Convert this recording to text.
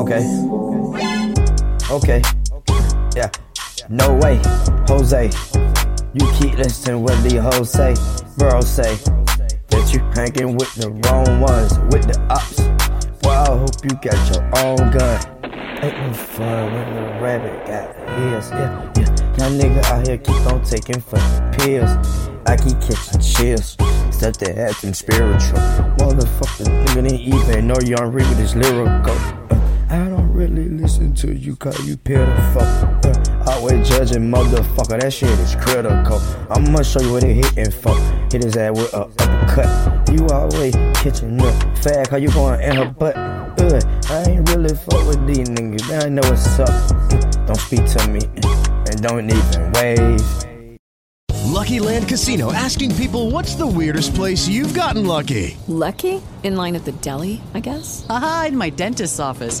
Okay. Okay. Yeah. No way, Jose. You keep listening what the say. Bro say that you hanging with the wrong ones, with the ops. Well, I hope you got your own gun. Ain't no fun when the rabbit got his. Yeah, yeah. Now nigga out here keep on taking fucking pills. I keep catching chills. Stuff that happened spiritual. Motherfucker, nigga didn't even know you on read with this lyrical. To you cause you pitiful. Uh, always judging motherfucker, that shit is critical. I'ma show you what it hitting for. Hit his ass with a uppercut. You always catching up fast cause you going in her butt. Uh, I ain't really fuck with these niggas, I know what's up. Uh, Don't speak to me and don't even wave. Lucky Land Casino asking people what's the weirdest place you've gotten lucky? Lucky? In line at the deli, I guess? Aha, in my dentist's office.